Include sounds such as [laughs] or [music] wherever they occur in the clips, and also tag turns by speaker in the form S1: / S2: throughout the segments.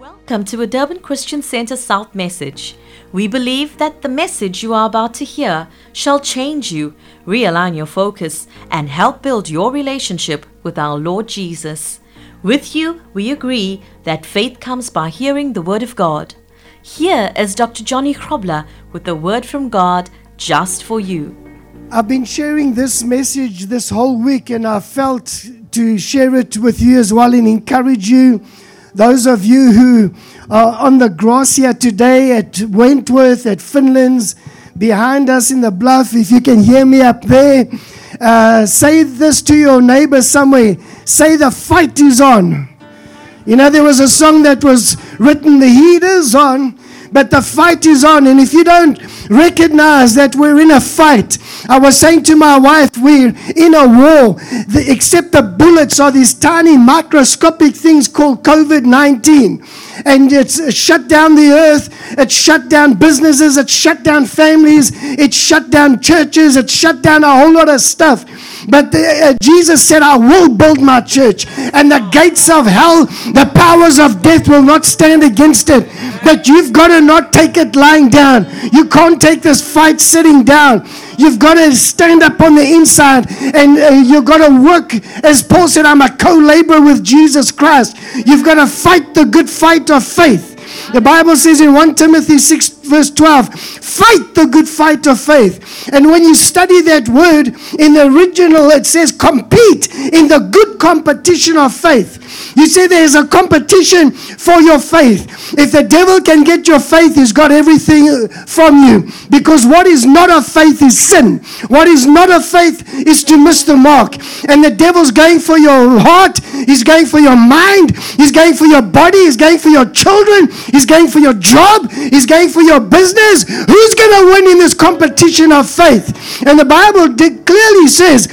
S1: Welcome to a Durban Christian Center South message. We believe that the message you are about to hear shall change you, realign your focus, and help build your relationship with our Lord Jesus. With you, we agree that faith comes by hearing the Word of God. Here is Dr. Johnny Krobler with the Word from God just for you.
S2: I've been sharing this message this whole week, and I felt to share it with you as well and encourage you. Those of you who are on the grass here today at Wentworth, at Fynnlands, behind us in the bluff, if you can hear me up there, uh, say this to your neighbor somewhere. Say, the fight is on. You know, there was a song that was written, The heat is on, but the fight is on. And if you don't recognize that we're in a fight, I was saying to my wife, we're in a war. The, except the bullets are these tiny microscopic things called COVID 19. And it's shut down the earth, it's shut down businesses, it's shut down families, it's shut down churches, it's shut down a whole lot of stuff. But the, uh, Jesus said, I will build my church, and the gates of hell, the powers of death will not stand against it. But you've got to not take it lying down. You can't take this fight sitting down. You've got to stand up on the inside and uh, you've got to work. As Paul said, I'm a co laborer with Jesus Christ. You've got to fight the good fight of faith. The Bible says in 1 Timothy 6, verse 12, fight the good fight of faith. And when you study that word in the original, it says compete in the good competition of faith. You see, there's a competition for your faith. If the devil can get your faith, he's got everything uh, from you. Because what is not of faith is sin. What is not of faith is to miss the mark. And the devil's going for your heart, he's going for your mind, he's going for your body, he's going for your children, he's going for your job, he's going for your business. Who's going to win in this competition of faith? And the Bible clearly says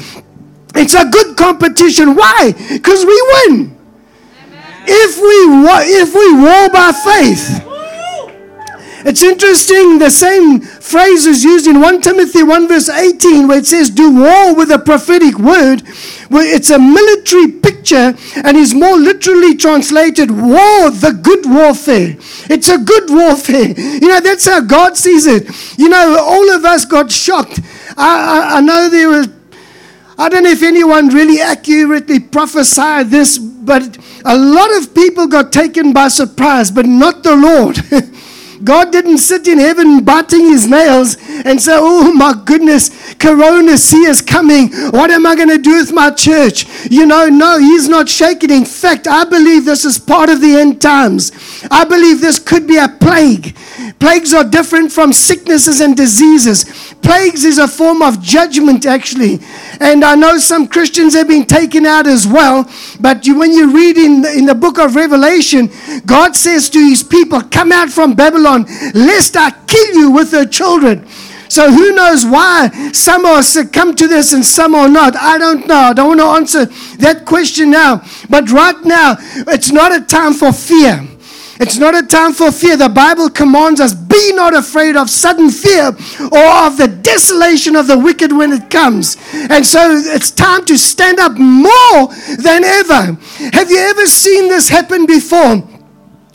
S2: it's a good competition. Why? Because we win if we if we war by faith. It's interesting, the same phrase is used in 1 Timothy 1 verse 18 where it says, Do war with a prophetic word. Where it's a military picture and is more literally translated war, the good warfare. It's a good warfare. [laughs] You know, that's how God sees it. You know, all of us got shocked. I, I, I know there was I don't know if anyone really accurately prophesied this, but a lot of people got taken by surprise, but not the Lord. [laughs] God didn't sit in heaven biting his nails and say, Oh my goodness, Corona C is coming. What am I going to do with my church? You know, no, he's not shaking. In fact, I believe this is part of the end times. I believe this could be a plague. Plagues are different from sicknesses and diseases. Plagues is a form of judgment, actually. And I know some Christians have been taken out as well. But you, when you read in, in the book of Revelation, God says to his people, Come out from Babylon, lest I kill you with her children. So who knows why some are succumb to this and some are not? I don't know. I don't want to answer that question now. But right now, it's not a time for fear. It's not a time for fear. The Bible commands us be not afraid of sudden fear or of the desolation of the wicked when it comes. And so it's time to stand up more than ever. Have you ever seen this happen before?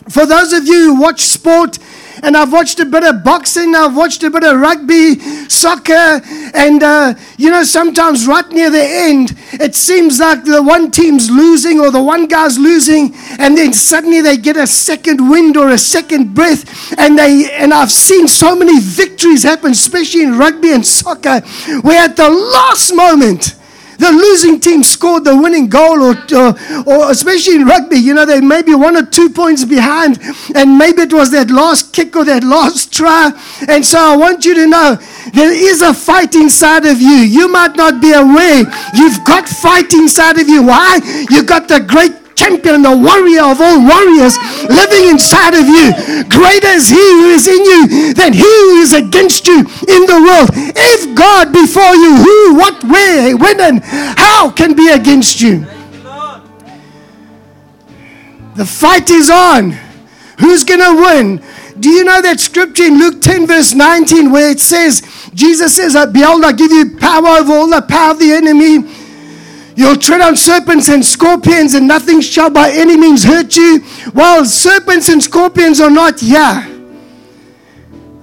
S2: For those of you who watch sport, and I've watched a bit of boxing, I've watched a bit of rugby, soccer, and uh, you know, sometimes right near the end, it seems like the one team's losing or the one guy's losing, and then suddenly they get a second wind or a second breath, and they and I've seen so many victories happen, especially in rugby and soccer, where at the last moment the losing team scored the winning goal, or, or, or especially in rugby, you know, they may be one or two points behind, and maybe it was that last kick or that last try. And so I want you to know there is a fight inside of you. You might not be aware. You've got fight inside of you. Why? You've got the great champion, the warrior of all warriors living inside of you. Greater is he who is in you than he who is against you in the world. If God before you, who, what, where, when, and how can be against you? The fight is on. Who's going to win? Do you know that scripture in Luke 10, verse 19, where it says, Jesus says, Behold, I give you power over all the power of the enemy You'll tread on serpents and scorpions, and nothing shall by any means hurt you. While serpents and scorpions are not here,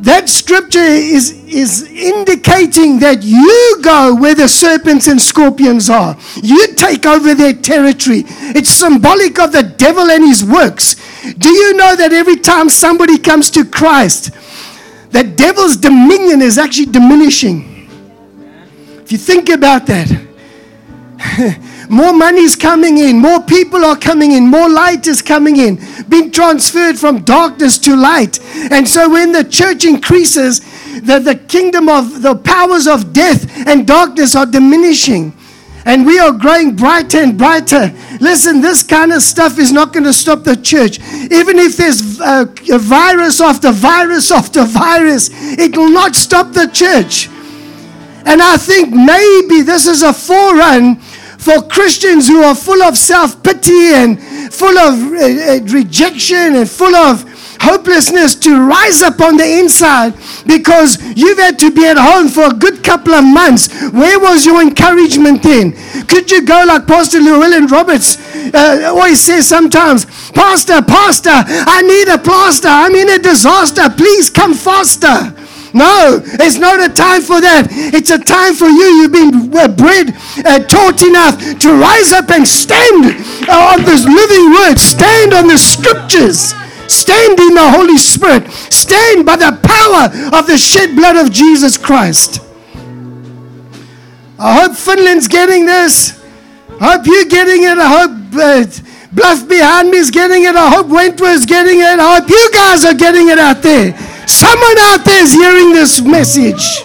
S2: that scripture is, is indicating that you go where the serpents and scorpions are. You take over their territory. It's symbolic of the devil and his works. Do you know that every time somebody comes to Christ, the devil's dominion is actually diminishing? If you think about that. [laughs] more money is coming in, more people are coming in, more light is coming in, being transferred from darkness to light. And so when the church increases, the, the kingdom of the powers of death and darkness are diminishing. And we are growing brighter and brighter. Listen, this kind of stuff is not going to stop the church. Even if there's a, a virus after virus after virus, it will not stop the church. And I think maybe this is a forerun for Christians who are full of self pity and full of uh, rejection and full of hopelessness to rise up on the inside because you've had to be at home for a good couple of months. Where was your encouragement then? Could you go like Pastor Llewellyn Roberts uh, always says sometimes, Pastor, Pastor, I need a plaster. I'm in a disaster. Please come faster. No, it's not a time for that. It's a time for you. You've been uh, bred, uh, taught enough to rise up and stand uh, on this living word, stand on the scriptures, stand in the Holy Spirit, stand by the power of the shed blood of Jesus Christ. I hope Fynnland's getting this. I hope you're getting it. I hope uh, Bluff behind me is getting it. I hope Wentworth's getting it. I hope you guys are getting it out there. Someone out there is hearing this message.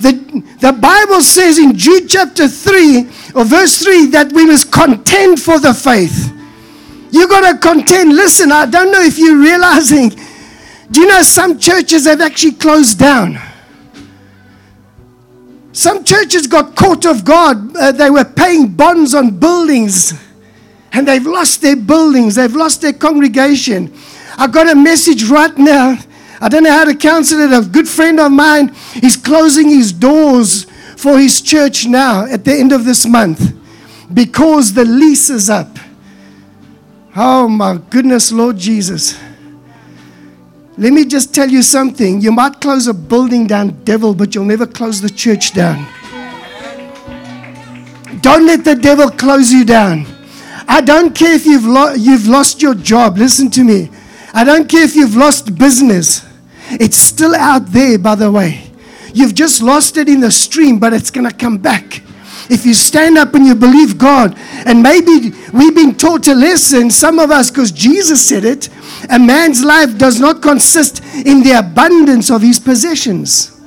S2: The, the Bible says in Jude chapter 3 or verse 3 that we must contend for the faith. You got to contend. Listen, I don't know if you're realizing. Do you know some churches have actually closed down? Some churches got caught of God. Uh, they were paying bonds on buildings and they've lost their buildings, they've lost their congregation. I got a message right now. I don't know how to counsel it. A good friend of mine is closing his doors for his church now at the end of this month because the lease is up. Oh my goodness, Lord Jesus. Let me just tell you something. You might close a building down, devil, but you'll never close the church down. Don't let the devil close you down. I don't care if you've, lo- you've lost your job. Listen to me. I don't care if you've lost business, it's still out there, by the way. You've just lost it in the stream, but it's going to come back. If you stand up and you believe God, and maybe we've been taught a lesson, some of us, because Jesus said it, a man's life does not consist in the abundance of his possessions.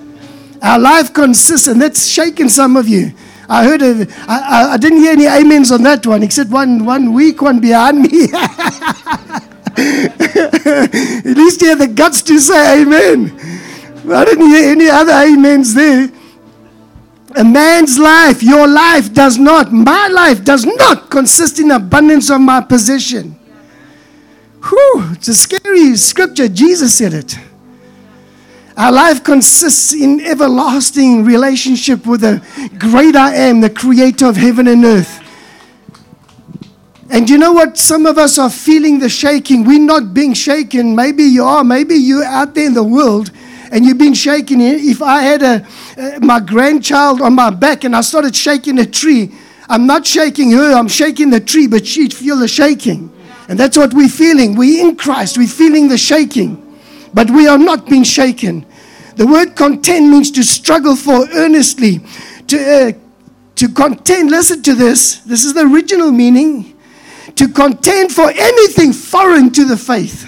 S2: Our life consists, and that's shaken some of you. I heard, I didn't hear any amens on that one, except one, one weak one behind me. [laughs] [laughs] At least he had the guts to say amen. I didn't hear any other amens there. A man's life, your life does not, my life does not consist in abundance of my possession. Whew, it's a scary scripture. Jesus said it. Our life consists in everlasting relationship with the great I am, the creator of heaven and earth. And you know what? Some of us are feeling the shaking. We're not being shaken. Maybe you are. Maybe you're out there in the world and you've been shaking. If I had a, uh, my grandchild on my back and I started shaking a tree, I'm not shaking her, I'm shaking the tree, but she'd feel the shaking. And that's what we're feeling. We're in Christ, we're feeling the shaking, but we are not being shaken. The word contend means to struggle for earnestly, to, uh, to contend. Listen to this. This is the original meaning to contend for anything foreign to the faith.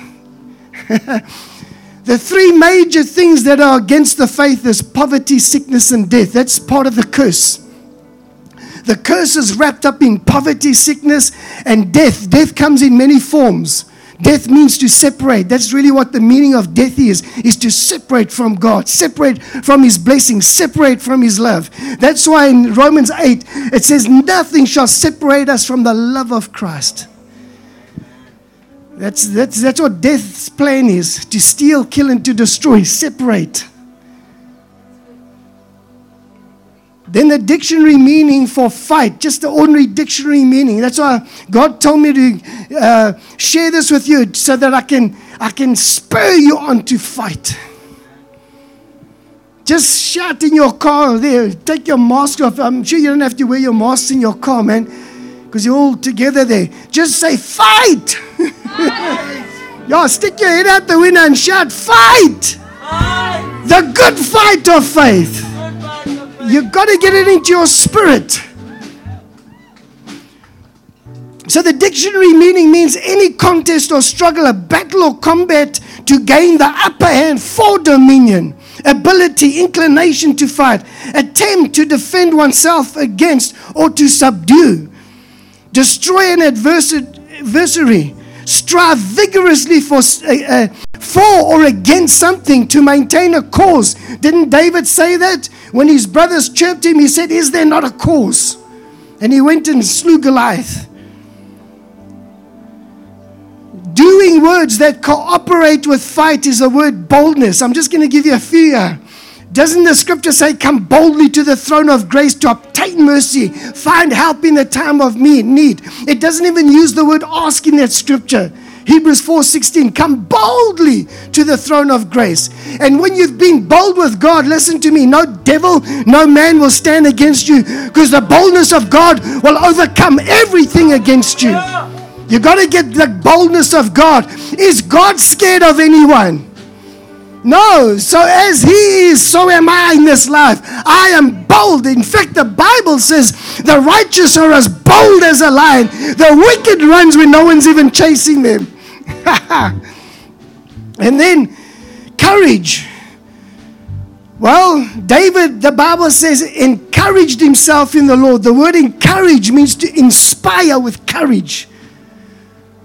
S2: [laughs] the three major things that are against the faith is poverty, sickness, and death. That's part of the curse. The curse is wrapped up in poverty, sickness, and death. Death comes in many forms. Death means to separate. That's really what the meaning of death is, is to separate from God, separate from his blessing, separate from his love. That's why in Romans 8 it says nothing shall separate us from the love of Christ. That's, that's, that's what death's plan is to steal, kill, and to destroy, separate. Then the dictionary meaning for fight, just the ordinary dictionary meaning. That's why God told me to uh, share this with you so that I can, I can spur you on to fight. Just shout in your car there. Take your mask off. I'm sure you don't have to wear your mask in your car, man, because you're all together there. Just say, fight! [laughs] yeah, stick your head out the window and shout, fight! fight! The good fight of faith. You've got to get it into your spirit. So the dictionary meaning means any contest or struggle, a battle or combat to gain the upper hand for dominion, ability, inclination to fight, attempt to defend oneself against or to subdue, destroy an adversary, strive vigorously for, uh, uh, for or against something to maintain a cause. Didn't David say that? When his brothers chirped him, he said, Is there not a cause? And he went and slew Goliath. Doing words that cooperate with fight is the word boldness. I'm just going to give you a here. Doesn't the scripture say, Come boldly to the throne of grace to obtain mercy, find help in the time of need? It doesn't even use the word ask in that scripture. Hebrews 4:16 come boldly to the throne of grace. And when you've been bold with God, listen to me, no devil, no man will stand against you because the boldness of God will overcome everything against you. You got to get the boldness of God. Is God scared of anyone? No. So as He is, so am I in this life. I am bold. In fact, the Bible says the righteous are as bold as a lion. The wicked runs when no one's even chasing them. [laughs] and then courage. Well, David, the Bible says, encouraged himself in the Lord. The word encourage means to inspire with courage.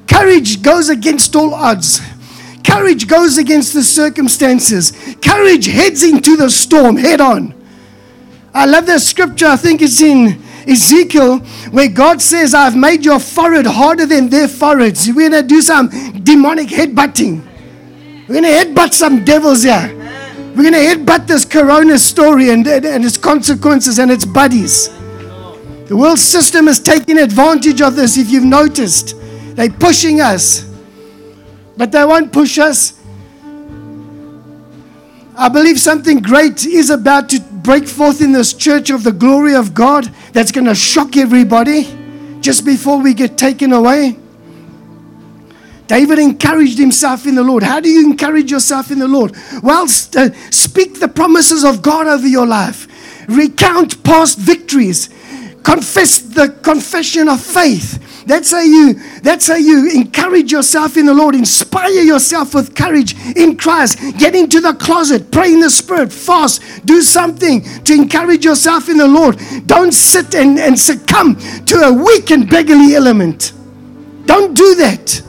S2: Courage goes against all odds. Courage goes against the circumstances. Courage heads into the storm head on. I love that scripture. I think it's in Ezekiel, where God says, I've made your forehead harder than their foreheads. We're going to do some demonic headbutting. We're going to headbutt some devils here. We're going to headbutt this corona story and, and, its consequences and its buddies. The world system is taking advantage of this, if you've noticed. They're pushing us, but they won't push us. I believe something great is about to break forth in this church of the glory of God that's going to shock everybody just before we get taken away. David encouraged himself in the Lord. How do you encourage yourself in the Lord? Well, uh, speak the promises of God over your life, recount past victories, confess the confession of faith that's how you that's how you encourage yourself in the Lord, inspire yourself with courage in Christ. Get into the closet, pray in the spirit, fast, do something to encourage yourself in the Lord. Don't sit and, and succumb to a weak and beggarly element. Don't do that.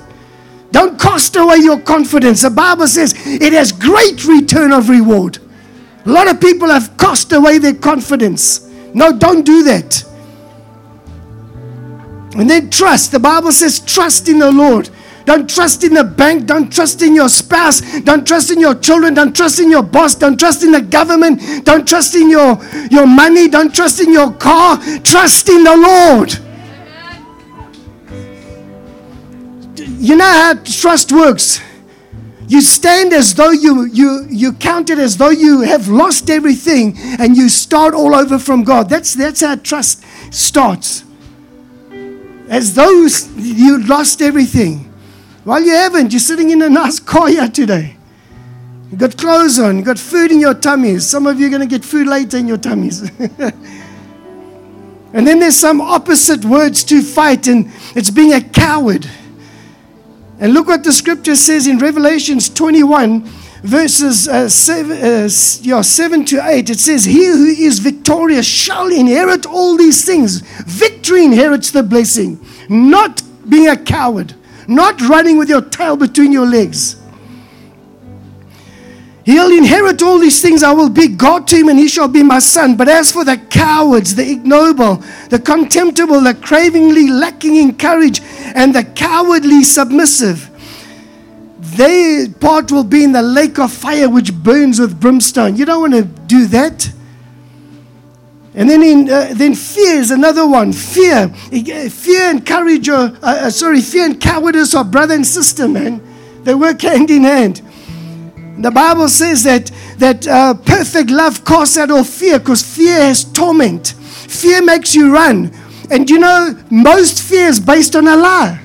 S2: Don't cast away your confidence. The Bible says it has great return of reward. A lot of people have cast away their confidence. No, don't do that. And then trust. The Bible says, trust in the Lord. Don't trust in the bank. Don't trust in your spouse. Don't trust in your children. Don't trust in your boss. Don't trust in the government. Don't trust in your, your money. Don't trust in your car. Trust in the Lord. You know how trust works. You stand as though you, you, you count it as though you have lost everything and you start all over from God. That's, that's how trust starts as though you lost everything. Well, you haven't. You're sitting in a nice [laughs] car here today. You got clothes on, you got food in your tummies. Some of you are going to get food later in your tummies. [laughs] and then there's some opposite words to fight, and it's being a coward. And look what the scripture says in Revelations 21 verses uh, seven, uh, yeah, 7 to 8, it says, He who is victorious shall inherit all these things. Victory inherits the blessing, not being a coward, not running with your tail between your legs. He'll inherit all these things. I will be God to him, and he shall be my son. But as for the cowards, the ignoble, the contemptible, the cravingly lacking in courage, and the cowardly submissive, their part will be in the lake of fire which burns with brimstone. You don't want to do that. And then, in, uh, then fear is another one. Fear, fear and courage, uh, uh, sorry, fear and cowardice are brother and sister, man. They work hand in hand. The Bible says that that uh, perfect love casts out all fear, because fear has torment. Fear makes you run, and you know most fear is based on a lie.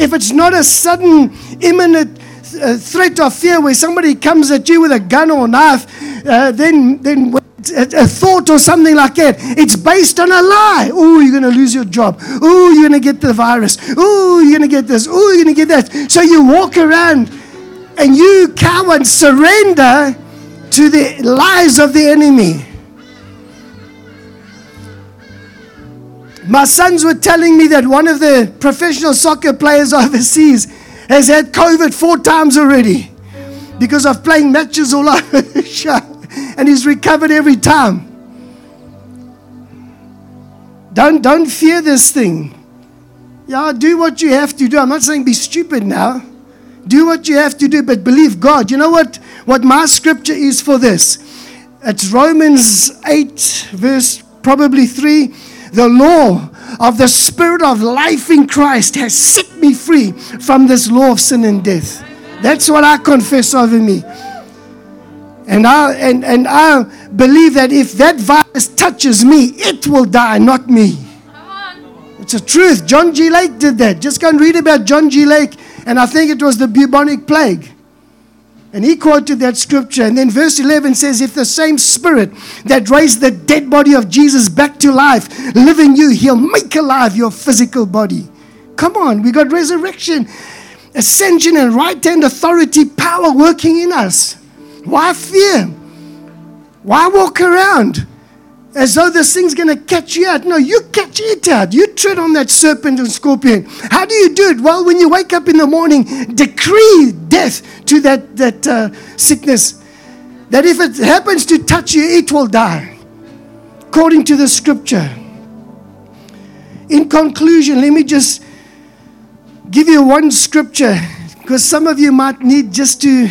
S2: If it's not a sudden, imminent uh, threat of fear where somebody comes at you with a gun or knife, uh, then then a, thought or something like that. It's based on a lie. Oh, you're going to lose your job. Oh, you're going to get the virus. Oh, you're going to get this. Oh, you're going to get that. So you walk around and you cower and surrender to the lies of the enemy. My sons were telling me that one of the professional soccer players [laughs] overseas has had COVID four times already because of playing matches all [laughs] over the show and he's recovered every time. Don't, don't fear this thing. Yeah, do what you have to do. I'm not saying be stupid now. Do what you have to do, but believe God. You know what, what my scripture is for this? It's Romans 8, verse probably 3. The law of the Spirit of life in Christ has set me free from this law of sin and death. That's what I confess over me. And I, and, and I believe that if that virus touches me, it will die, not me. It's a truth. John G. Lake did that. Just go and read about John G. Lake, and I think it was the bubonic plague. And he quoted that scripture. And then verse 11 says, If the same spirit that raised the dead body of Jesus back to life live in you, he'll make alive your physical body. Come on, we got resurrection, ascension, and right hand authority, power working in us. Why fear? Why walk around as though this thing's going to catch you out? No, you catch it out. You tread on that serpent and scorpion. How do you do it? Well, when you wake up in the morning, decree death to that, that uh, sickness. That if it happens to touch you, it will die, according to the scripture. In conclusion, let me just give you one scripture because some of you might need just to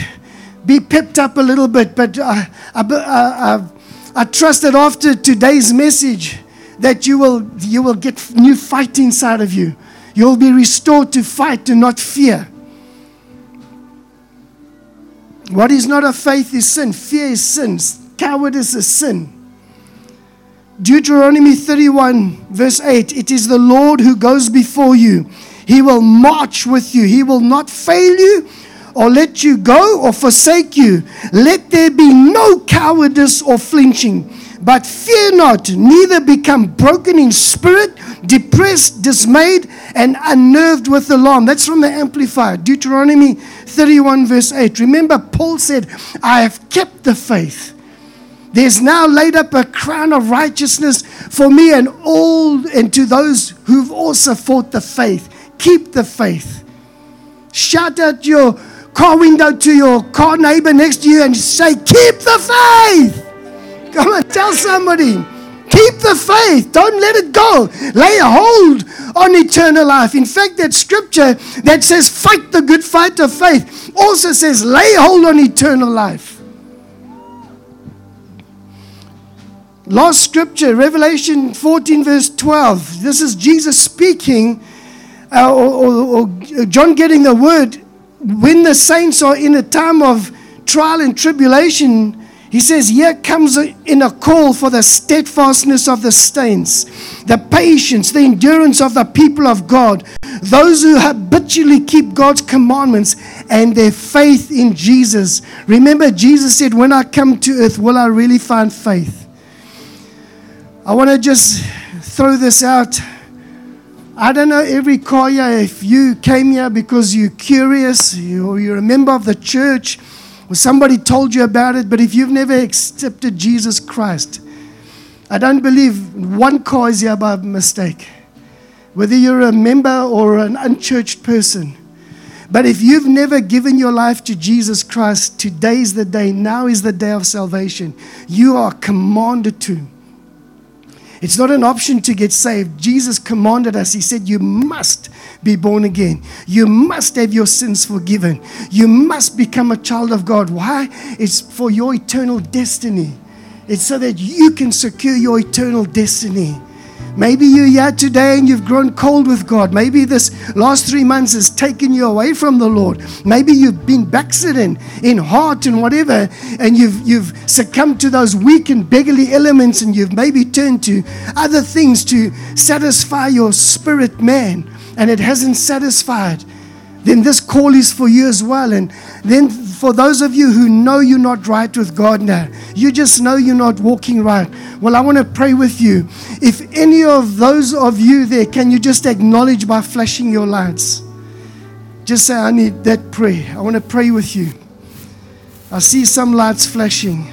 S2: be pepped up a little bit. But I, I, I, I trust that after today's message, that you will, you will get new fight inside of you. You'll be restored to fight and not fear. What is not of faith is sin. Fear is sin. Cowardice is sin. Deuteronomy 31, verse 8 It is the Lord who goes before you. He will march with you. He will not fail you or let you go or forsake you. Let there be no cowardice or flinching. But fear not, neither become broken in spirit, depressed, dismayed, and unnerved with alarm. That's from the Amplified, Deuteronomy 31, verse 8. Remember, Paul said, I have kept the faith. There's now laid up a crown of righteousness for me and all, and to those who've also fought the faith. Keep the faith. Shout out your car window to your car neighbor next to you and say, Keep the faith. Come on, tell somebody. Keep the faith. Don't let it go. Lay hold on eternal life. In fact, that scripture that says, Fight the good fight of faith, also says, Lay hold on eternal life. Last scripture, Revelation 14, verse 12. This is Jesus speaking, uh, or, or, or John getting the word when the saints are in a time of trial and tribulation, he says, Here comes in a call for the steadfastness of the saints, the patience, the endurance of the people of God, those who habitually keep God's commandments and their faith in Jesus. Remember, Jesus said, When I come to earth, will I really find faith? I want to just throw this out. I don't know every here, if you came here because you're curious or you're a member of the church or somebody told you about it, but if you've never accepted Jesus Christ, I don't believe one car is here by mistake. Whether you're a member or an unchurched person. But if you've never given your life to Jesus Christ, today's the day. Now is the day of salvation. You are commanded to. It's not an option to get saved. Jesus commanded us. He said, You must be born again. You must have your sins forgiven. You must become a child of God. Why? It's for your eternal destiny. It's so that you can secure your eternal destiny. Maybe you're here today and you've grown cold with God. Maybe this last three months has taken you away from the Lord. Maybe you've been backslidden in heart and whatever, and you've you've succumbed to those weak and beggarly elements, and you've maybe turned to other things to satisfy your spirit man, and it hasn't satisfied. Then this call is for you as well. And then for those of you who know you're not right with God now, you just know you're not walking right. Well, I want to pray with you. If any of those of you there, can you just acknowledge by flashing your lights? Just say, I need that prayer. I want to pray with you. I see some lights flashing.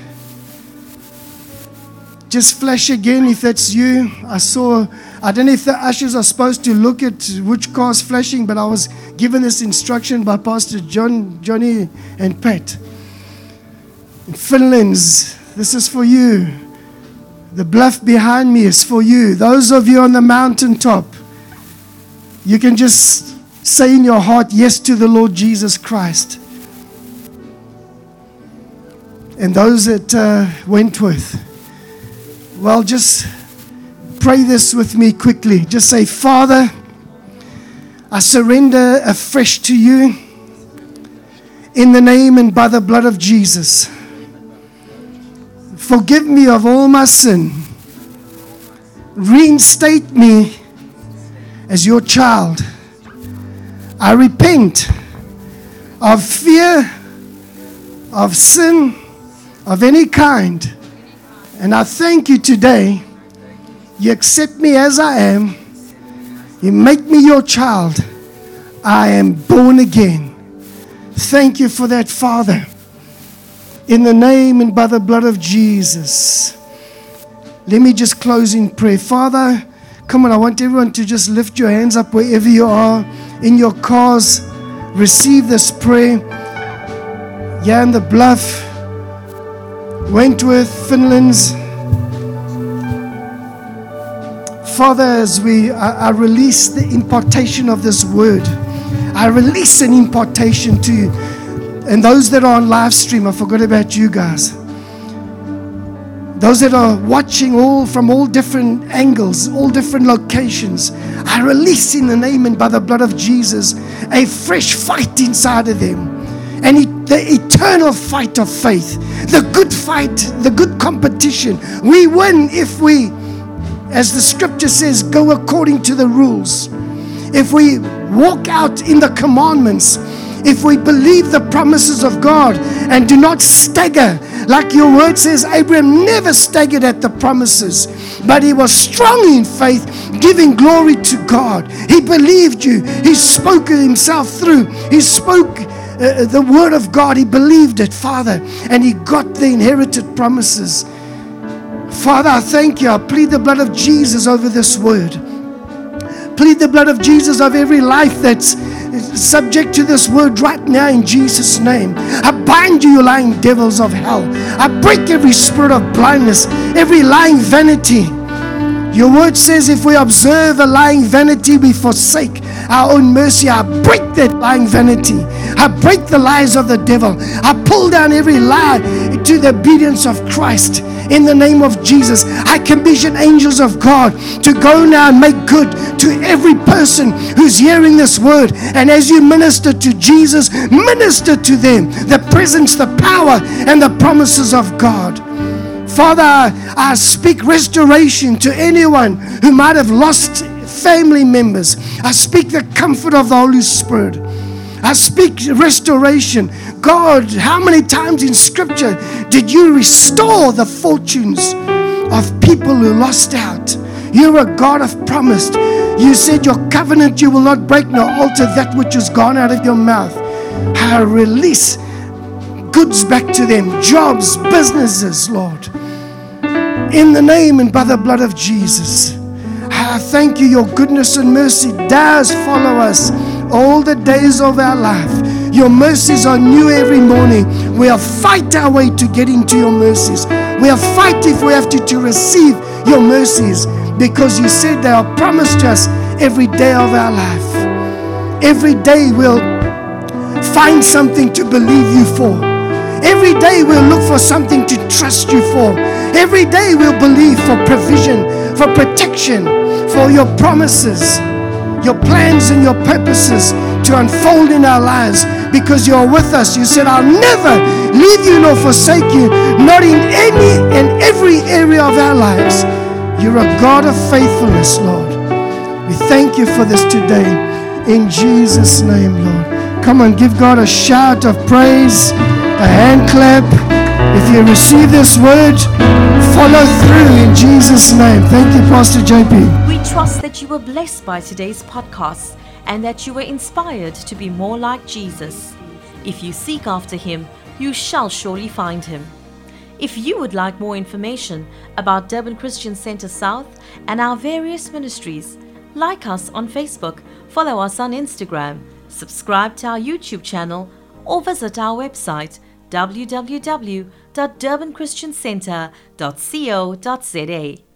S2: Just flash again if that's you. I saw, I don't know if the ushers are supposed to look at which car's flashing, but I was given this instruction by Pastor John, Johnny, and Pat. In Fynnland's, this is for you. The bluff behind me is for you. Those of you on the mountaintop, you can just say in your heart yes to the Lord Jesus Christ. And those at uh, Wentworth, well, just pray this with me quickly. Just say, Father, I surrender afresh to you in the name and by the blood of Jesus. Forgive me of all my sin. Reinstate me as your child. I repent of fear, of sin, of any kind. And I thank you today. You accept me as I am you make me your child. I am born again. Thank you for that, Father. In the name and by the blood of Jesus. Let me just close in prayer. Father, come on, I want everyone to just lift your hands up wherever you are in your cars. Receive this prayer. Yeah, in the bluff, Wentworth, Fynnland's. Father, as we I, I release the impartation of this word, I release an impartation to you. And those that are on live stream, I forgot about you guys. Those that are watching all from all different angles, all different locations, I release in the name and by the blood of Jesus a fresh fight inside of them. And the eternal fight of faith, the good fight, the good competition. We win if we as the scripture says, go according to the rules. If we walk out in the commandments, if we believe the promises of God and do not stagger, like your word says, Abraham never staggered at the promises, but he was strong in faith, giving glory to God. He believed you, he spoke himself through, he spoke. Uh, the word of God, he believed it, Father, and he got the inherited promises. Father, I thank you. I plead the blood of Jesus over this word. Plead the blood of Jesus over every life that's subject to this word right now in Jesus' name. I bind you, you lying devils of hell. I break every spirit of blindness, every lying vanity. Your word says if we observe a lying vanity, we forsake our own mercy. I break that lying vanity. I break the lies of the devil. I pull down every lie to the obedience of Christ in the name of Jesus. I commission angels of God to go now and make good to every person who's hearing this word. And as you minister to Jesus, minister to them the presence, the power, and the promises of God. Father, I speak restoration to anyone who might have lost family members. I speak the comfort of the Holy Spirit. I speak restoration. God, how many times in Scripture did you restore the fortunes of people who lost out? You're a God of promise. You said your covenant you will not break nor alter that which has gone out of your mouth. I release goods back to them, jobs, businesses, Lord. In the name and by the blood of Jesus. I thank you, your goodness and mercy does follow us all the days of our life. Your mercies are new every morning. We'll fight our way to get into your mercies. We'll fight if we have to to receive your mercies because you said they are promised to us every day of our life. Every day we'll find something to believe you for. Every day we'll look for something to trust you for. Every day we'll believe for provision, for protection, for your promises, your plans and your purposes to unfold in our lives because you're with us. You said, I'll never leave you nor forsake you, not in any and every area of our lives. You're a God of faithfulness, Lord. We thank you for this today. In Jesus' name, Lord. Come on, give God a shout of praise, a hand clap. If you receive this word, follow through in Jesus' name. Thank you, Pastor JP.
S1: Trust that you were blessed by today's podcast and that you were inspired to be more like Jesus. If you seek after him, you shall surely find him. If you would like more information about Durban Christian Centre South and our various ministries, like us on Facebook, follow us on Instagram, subscribe to our YouTube channel, or visit our website www.durbanchristiancentre.co.za.